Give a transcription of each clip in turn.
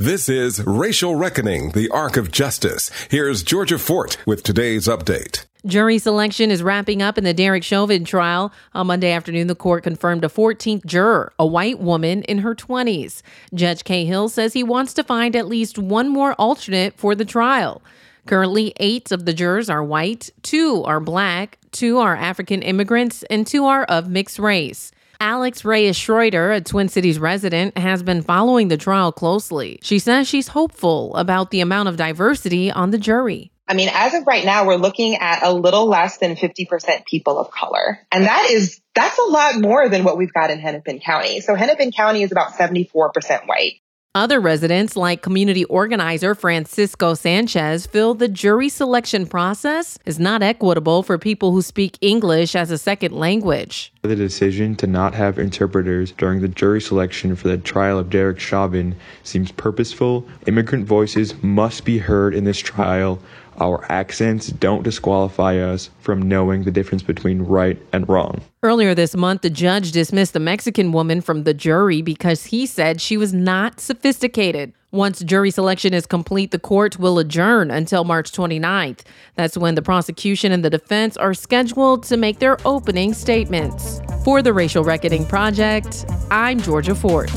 This is Racial Reckoning, the Arc of Justice. Here's Georgia Fort with today's update. Jury selection is wrapping up in the Derek Chauvin trial. On Monday afternoon, the court confirmed a 14th juror, a white woman in her 20s. Judge Cahill says he wants to find at least one more alternate for the trial. Currently, eight of the jurors are white, two are black, two are African immigrants, and two are of mixed race. Alex Reyes Schroeder, a Twin Cities resident, has been following the trial closely. She says she's hopeful about the amount of diversity on the jury. I mean, as of right now, we're looking at a little less than 50% people of color. And that is, that's a lot more than what we've got in Hennepin County. So Hennepin County is about 74% white. Other residents, like community organizer Francisco Sanchez, feel the jury selection process is not equitable for people who speak English as a second language. The decision to not have interpreters during the jury selection for the trial of Derek Chauvin seems purposeful. Immigrant voices must be heard in this trial. Our accents don't disqualify us from knowing the difference between right and wrong. Earlier this month, the judge dismissed the Mexican woman from the jury because he said she was not sophisticated. Once jury selection is complete, the court will adjourn until March 29th. That's when the prosecution and the defense are scheduled to make their opening statements. For the Racial Reckoning Project, I'm Georgia Fort.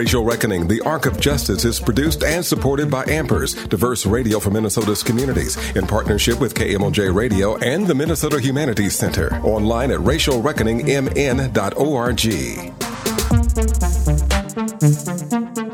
Racial Reckoning, The Arc of Justice is produced and supported by Ampers, diverse radio for Minnesota's communities, in partnership with KMOJ Radio and the Minnesota Humanities Center. Online at racialreckoningmn.org.